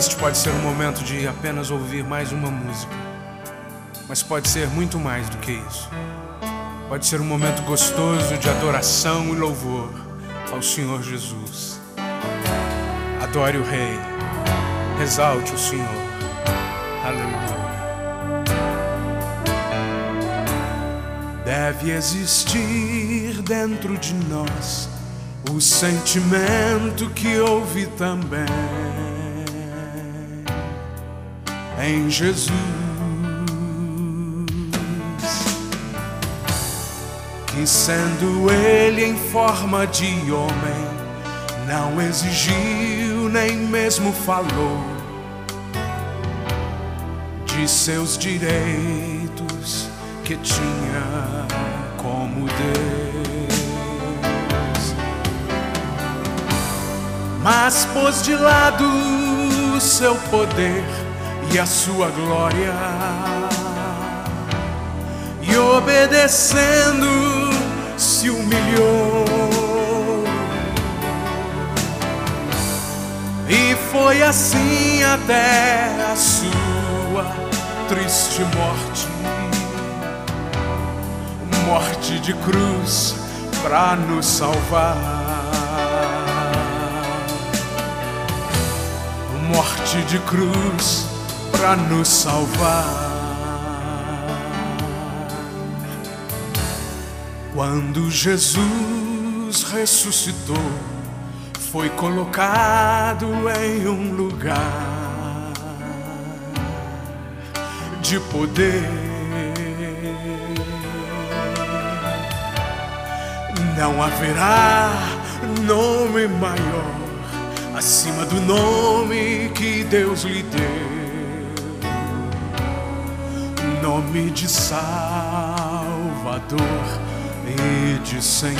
Este pode ser um momento de apenas ouvir mais uma música, mas pode ser muito mais do que isso. Pode ser um momento gostoso de adoração e louvor ao Senhor Jesus. Adore o Rei, exalte o Senhor. Aleluia. Deve existir dentro de nós o sentimento que houve também em Jesus, que sendo Ele em forma de homem, não exigiu nem mesmo falou de seus direitos que tinha como Deus. mas pôs de lado o seu poder e a sua glória, e obedecendo se humilhou. E foi assim até a sua triste morte morte de cruz para nos salvar. morte de cruz para nos salvar. Quando Jesus ressuscitou, foi colocado em um lugar de poder. Não haverá nome maior acima do nome que Deus lhe deu, nome de Salvador e de Senhor.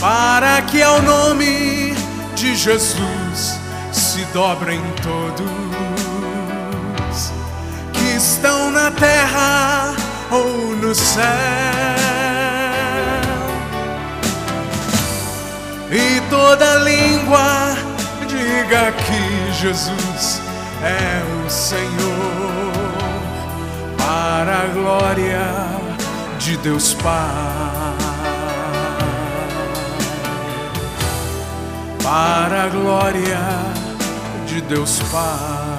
Para que ao nome de Jesus se dobrem todos que estão na terra ou no céu e toda língua diga que Jesus é o Senhor, para a glória de Deus Pai, para a glória de Deus Pai.